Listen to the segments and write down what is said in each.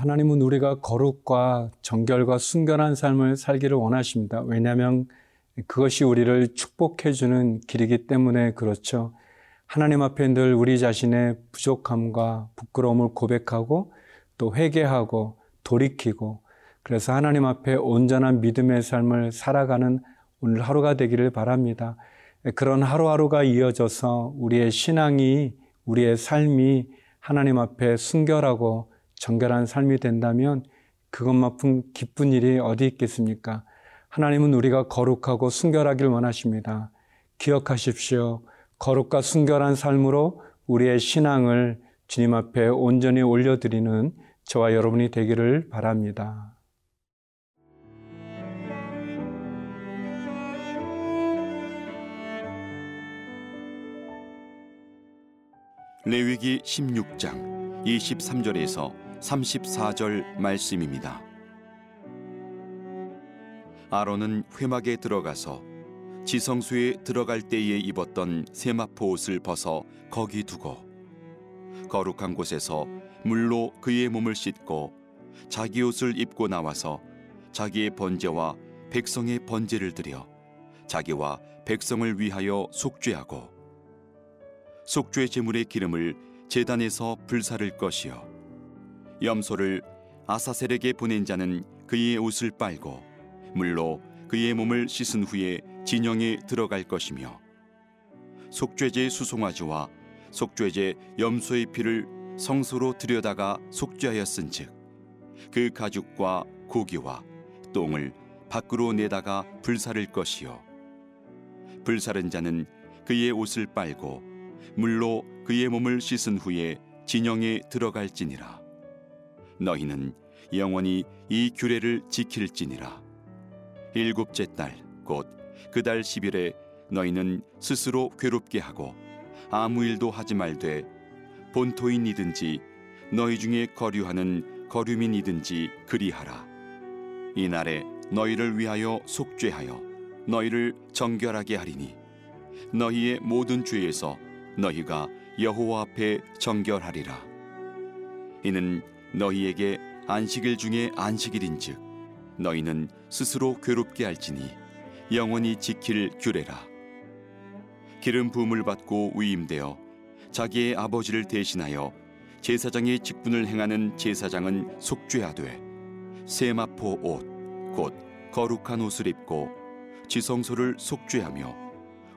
하나님은 우리가 거룩과 정결과 순결한 삶을 살기를 원하십니다. 왜냐하면 그것이 우리를 축복해주는 길이기 때문에 그렇죠. 하나님 앞에 늘 우리 자신의 부족함과 부끄러움을 고백하고 또 회개하고 돌이키고 그래서 하나님 앞에 온전한 믿음의 삶을 살아가는 오늘 하루가 되기를 바랍니다. 그런 하루하루가 이어져서 우리의 신앙이 우리의 삶이 하나님 앞에 순결하고 정결한 삶이 된다면 그것만큼 기쁜 일이 어디 있겠습니까? 하나님은 우리가 거룩하고 순결하길 원하십니다. 기억하십시오. 거룩과 순결한 삶으로 우리의 신앙을 주님 앞에 온전히 올려드리는 저와 여러분이 되기를 바랍니다. 레위기 16장 23절에서 34절 말씀입니다. 아론은 회막에 들어가서 지성소에 들어갈 때에 입었던 세마포 옷을 벗어 거기 두고 거룩한 곳에서 물로 그의 몸을 씻고 자기 옷을 입고 나와서 자기의 번제와 백성의 번제를 드려 자기와 백성을 위하여 속죄하고 속죄 제물의 기름을 제단에서 불사를 것이요 염소를 아사셀에게 보낸 자는 그의 옷을 빨고 물로 그의 몸을 씻은 후에 진영에 들어갈 것이며 속죄제 수송아지와 속죄제 염소의 피를 성소로 들여다가 속죄하였은즉 그 가죽과 고기와 똥을 밖으로 내다가 불사를 것이요. 불사른 자는 그의 옷을 빨고 물로 그의 몸을 씻은 후에 진영에 들어갈지니라 너희는 영원히 이 규례를 지킬지니라. 일곱째 달 곧 그달 10일에 너희는 스스로 괴롭게 하고 아무 일도 하지 말되 본토인이든지 너희 중에 거류하는 거류민이든지 그리하라. 이 날에 너희를 위하여 속죄하여 너희를 정결하게 하리니 너희의 모든 죄에서 너희가 여호와 앞에 정결하리라. 이는 너희에게 안식일 중에 안식일인즉 너희는 스스로 괴롭게 할지니 영원히 지킬 규례라. 기름 부음을 받고 위임되어 자기의 아버지를 대신하여 제사장의 직분을 행하는 제사장은 속죄하되 세마포 옷 곧 거룩한 옷을 입고 지성소를 속죄하며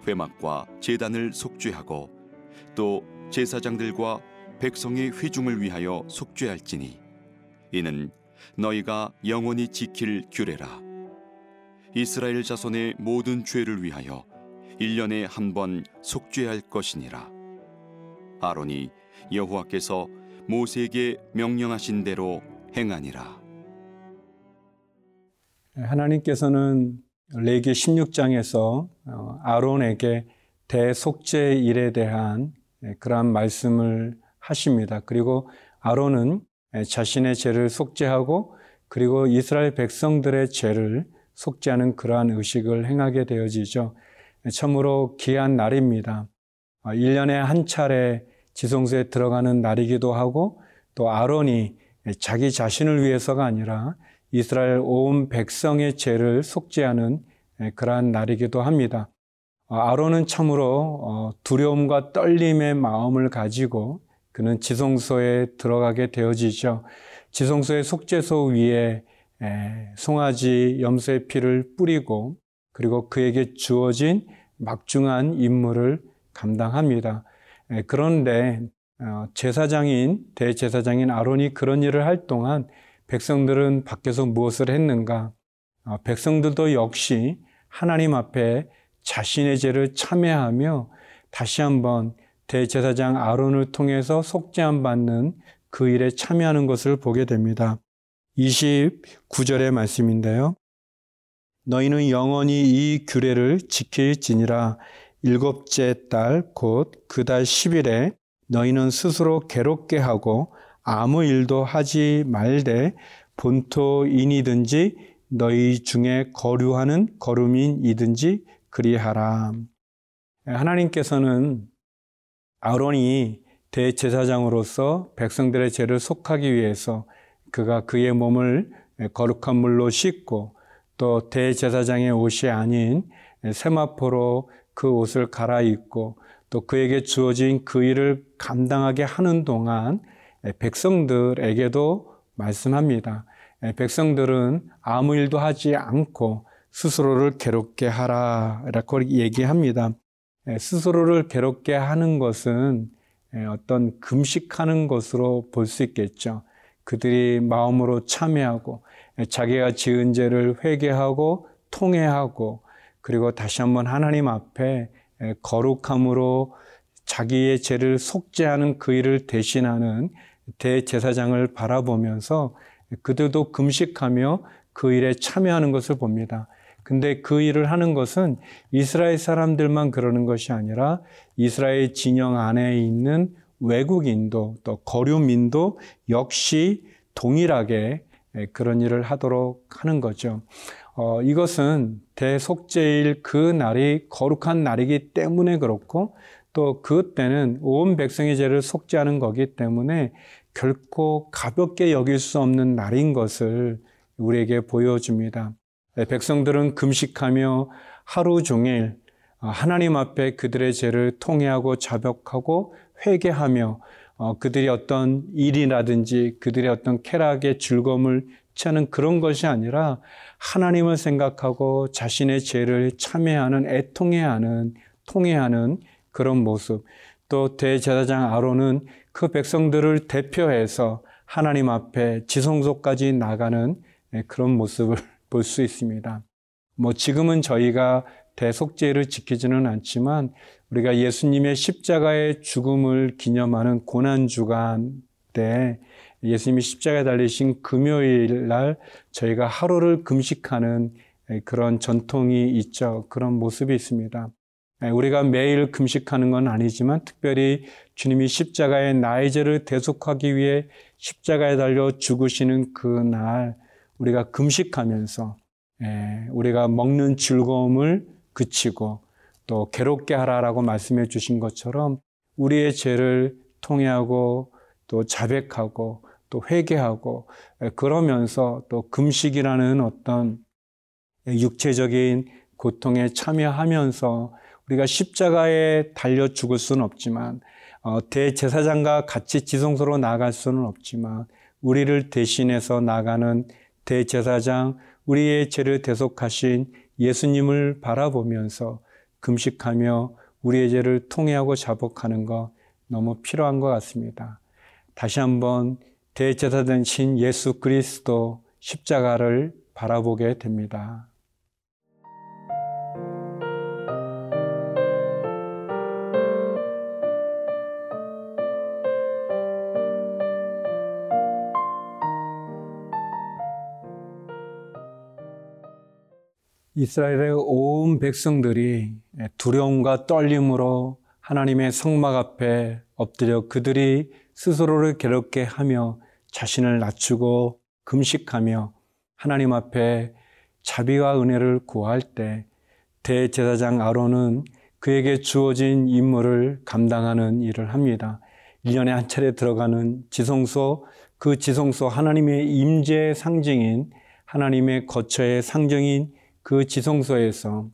회막과 제단을 속죄하고 또 제사장들과 백성의 회중을 위하여 속죄할지니 이는 너희가 영원히 지킬 규례라. 이스라엘 자손의 모든 죄를 위하여 1년에 한 번 속죄할 것이니라. 아론이 여호와께서 모세에게 명령하신 대로 행하니라. 하나님께서는 레기 16장에서 어, 아론에게 대속죄 일에 대한 그러한 말씀을 하십니다. 그리고 아론은 자신의 죄를 속죄하고 그리고 이스라엘 백성들의 죄를 속죄하는 그러한 의식을 행하게 되어지죠. 참으로 귀한 날입니다. 1년에 아, 한 차례 지성소에 들어가는 날이기도 하고 또 아론이 자기 자신을 위해서가 아니라 이스라엘 온 백성의 죄를 속죄하는 그러한 날이기도 합니다. 어, 아론은 참으로 어, 두려움과 떨림의 마음을 가지고 그는 지성소에 들어가게 되어지죠. 지성소의 속죄소 위에 송아지 염소의 피를 뿌리고 그리고 그에게 주어진 막중한 임무를 감당합니다. 그런데 어, 제사장인 대제사장인 아론이 그런 일을 할 동안 백성들은 밖에서 무엇을 했는가? 어, 백성들도 역시 하나님 앞에 자신의 죄를 참회하며 다시 한번 대제사장 아론을 통해서 속죄함 받는 그 일에 참여하는 것을 보게 됩니다. 29절의 말씀인데요. 너희는 영원히 이 규례를 지킬지니라 일곱째 달 곧 그 달 10일에 너희는 스스로 괴롭게 하고 아무 일도 하지 말되 본토인이든지 너희 중에 거류하는 거류민이든지 그리하라. 하나님께서는 아론이 대제사장으로서 백성들의 죄를 속하기 위해서 그가 그의 몸을 거룩한 물로 씻고 또 대제사장의 옷이 아닌 세마포로 그 옷을 갈아입고 또 그에게 주어진 그 일을 감당하게 하는 동안 백성들에게도 말씀합니다. 백성들은 아무 일도 하지 않고 스스로를 괴롭게 하라 라고 얘기합니다. 스스로를 괴롭게 하는 것은 어떤 금식하는 것으로 볼 수 있겠죠. 그들이 마음으로 참여하고 자기가 지은 죄를 회개하고 통회하고 그리고 다시 한번 하나님 앞에 거룩함으로 자기의 죄를 속죄하는 그 일을 대신하는 대제사장을 바라보면서 그들도 금식하며 그 일에 참여하는 것을 봅니다. 근데 그 일을 하는 것은 이스라엘 사람들만 그러는 것이 아니라 이스라엘 진영 안에 있는 외국인도 또 거류민도 역시 동일하게 그런 일을 하도록 하는 거죠. 어, 이것은 대속제일 그 날이 거룩한 날이기 때문에 그렇고 또 그때는 온 백성의 죄를 속죄하는 거기 때문에 결코 가볍게 여길 수 없는 날인 것을 우리에게 보여줍니다. 백성들은 금식하며 하루 종일 하나님 앞에 그들의 죄를 통회하고 자백하고 회개하며 어, 그들이 어떤 일이라든지 그들의 어떤 쾌락의 즐거움을 취하는 그런 것이 아니라 하나님을 생각하고 자신의 죄를 참회하는 애통해하는 통해하는 그런 모습. 또 대제사장 아론은 그 백성들을 대표해서 하나님 앞에 지성소까지 나가는 그런 모습을 볼 수 있습니다. 뭐 지금은 저희가 대속죄를 지키지는 않지만 우리가 예수님의 십자가의 죽음을 기념하는 고난 주간 때 예수님이 십자가에 달리신 금요일 날 저희가 하루를 금식하는 그런 전통이 있죠. 그런 모습이 있습니다. 우리가 매일 금식하는 건 아니지만 특별히 주님이 십자가의 나의 죄를 대속하기 위해 십자가에 달려 죽으시는 그 날 우리가 금식하면서 우리가 먹는 즐거움을 그치고 또 괴롭게 하라라고 말씀해 주신 것처럼 우리의 죄를 통해하고 또 자백하고 또 회개하고 그러면서 또 금식이라는 어떤 육체적인 고통에 참여하면서 우리가 십자가에 달려 죽을 수는 없지만 어, 대제사장과 같이 지성소로 나갈 수는 없지만 우리를 대신해서 나가는 대제사장 우리의 죄를 대속하신 예수님을 바라보면서 금식하며 우리의 죄를 통회하고 자복하는 것 너무 필요한 것 같습니다. 다시 한번 대제사장신 예수 그리스도 십자가를 바라보게 됩니다. 이스라엘의 온 백성들이 두려움과 떨림으로 하나님의 성막 앞에 엎드려 그들이 스스로를 괴롭게 하며 자신을 낮추고 금식하며 하나님 앞에 자비와 은혜를 구할 때 대제사장 아론은 그에게 주어진 임무를 감당하는 일을 합니다. 1년에 한 차례 들어가는 지성소, 그 지성소 하나님의 임재의 상징인 하나님의 거처의 상징인 그 지성소에서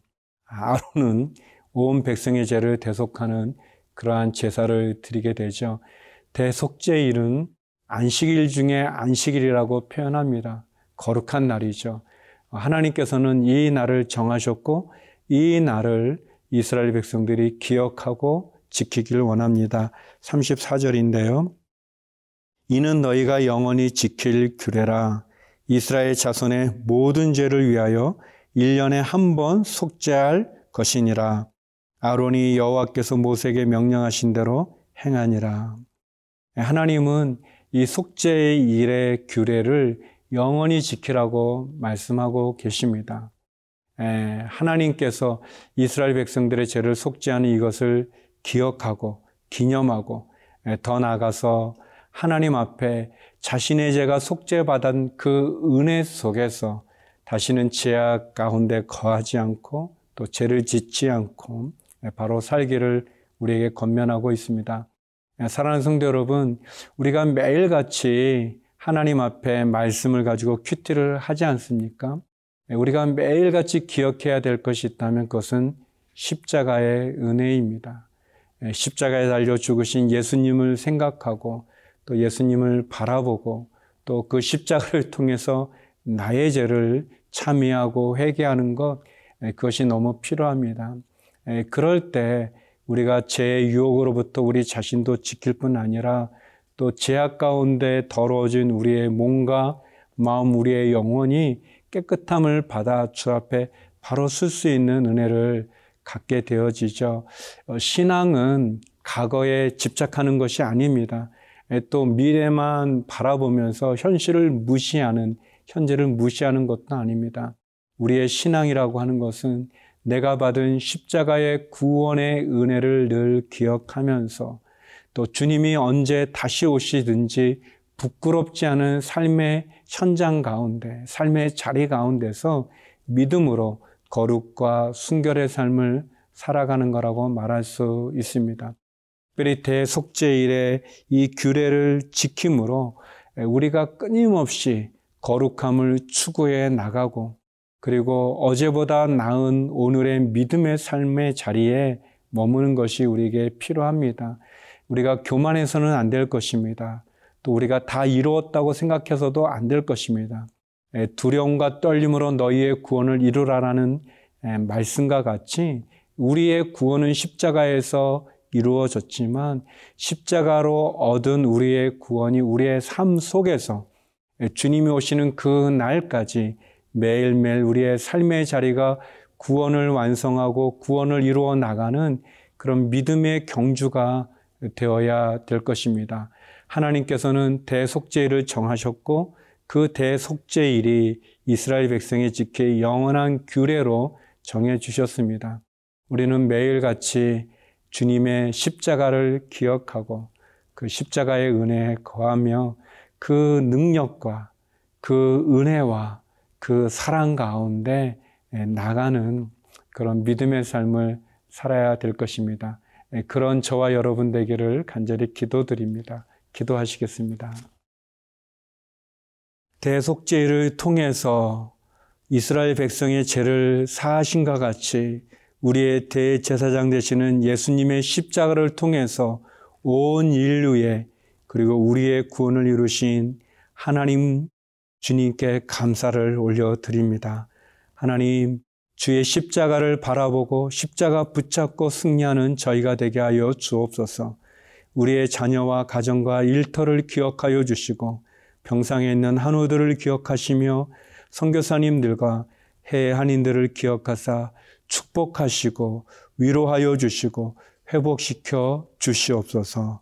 아론은 온 백성의 죄를 대속하는 그러한 제사를 드리게 되죠. 대속제일은 안식일 중에 안식일이라고 표현합니다. 거룩한 날이죠. 하나님께서는 이 날을 정하셨고 이 날을 이스라엘 백성들이 기억하고 지키기를 원합니다. 34절인데요. 이는 너희가 영원히 지킬 규례라. 이스라엘 자손의 모든 죄를 위하여 1년에 한 번 속죄할 것이니라. 아론이 여호와께서 모세에게 명령하신 대로 행하니라. 하나님은 이 속죄의 일의 규례를 영원히 지키라고 말씀하고 계십니다. 하나님께서 이스라엘 백성들의 죄를 속죄하는 이것을 기억하고 기념하고 더 나아가서 하나님 앞에 자신의 죄가 속죄받은 그 은혜 속에서 다시는 죄악 가운데 거하지 않고 또 죄를 짓지 않고 바로 살기를 우리에게 권면하고 있습니다. 사랑하는 성도 여러분, 우리가 매일같이 하나님 앞에 말씀을 가지고 큐티를 하지 않습니까? 우리가 매일같이 기억해야 될 것이 있다면 그것은 십자가의 은혜입니다. 십자가에 달려 죽으신 예수님을 생각하고 또 예수님을 바라보고 또 그 십자가를 통해서 나의 죄를 참여하고 회개하는 것 그것이 너무 필요합니다. 그럴 때 우리가 죄의 유혹으로부터 우리 자신도 지킬 뿐 아니라 또 죄악 가운데 더러워진 우리의 몸과 마음, 우리의 영혼이 깨끗함을 받아 주 앞에 바로 쓸 수 있는 은혜를 갖게 되어지죠. 어, 신앙은 과거에 집착하는 것이 아닙니다. 또 미래만 바라보면서 현실을 무시하는, 현재를 무시하는 것도 아닙니다. 우리의 신앙이라고 하는 것은 내가 받은 십자가의 구원의 은혜를 늘 기억하면서 또 주님이 언제 다시 오시든지 부끄럽지 않은 삶의 현장 가운데, 삶의 자리 가운데서 믿음으로 거룩과 순결의 삶을 살아가는 거라고 말할 수 있습니다. 특별히 대속죄일의 이 규례를 지킴으로 우리가 끊임없이 거룩함을 추구해 나가고 그리고 어제보다 나은 오늘의 믿음의 삶의 자리에 머무는 것이 우리에게 필요합니다. 우리가 교만해서는 안 될 것입니다. 또 우리가 다 이루었다고 생각해서도 안 될 것입니다. 두려움과 떨림으로 너희의 구원을 이루라라는 말씀과 같이 우리의 구원은 십자가에서 이루어졌지만 십자가로 얻은 우리의 구원이 우리의 삶 속에서 주님이 오시는 그 날까지 매일매일 우리의 삶의 자리가 구원을 완성하고 구원을 이루어 나가는 그런 믿음의 경주가 되어야 될 것입니다. 하나님께서는 대속죄를 정하셨고 그 대속죄일이 이스라엘 백성이 지킬 영원한 규례로 정해 주셨습니다. 우리는 매일같이 주님의 십자가를 기억하고 그 십자가의 은혜에 거하며 그 능력과 그 은혜와 그 사랑 가운데 나가는 그런 믿음의 삶을 살아야 될 것입니다. 그런 저와 여러분 되기를 간절히 기도드립니다. 기도하시겠습니다. 대속죄를 통해서 이스라엘 백성의 죄를 사하신과 같이 우리의 대제사장 되시는 예수님의 십자가를 통해서 온 인류의 그리고 우리의 구원을 이루신 하나님 주님께 감사를 올려드립니다. 하나님, 주의 십자가를 바라보고 십자가 붙잡고 승리하는 저희가 되게 하여 주옵소서. 우리의 자녀와 가정과 일터를 기억하여 주시고 병상에 있는 한우들을 기억하시며 선교사님들과 해외 한인들을 기억하사 축복하시고 위로하여 주시고 회복시켜 주시옵소서.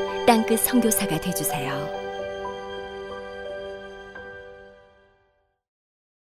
땅끝 성교사가 되주세요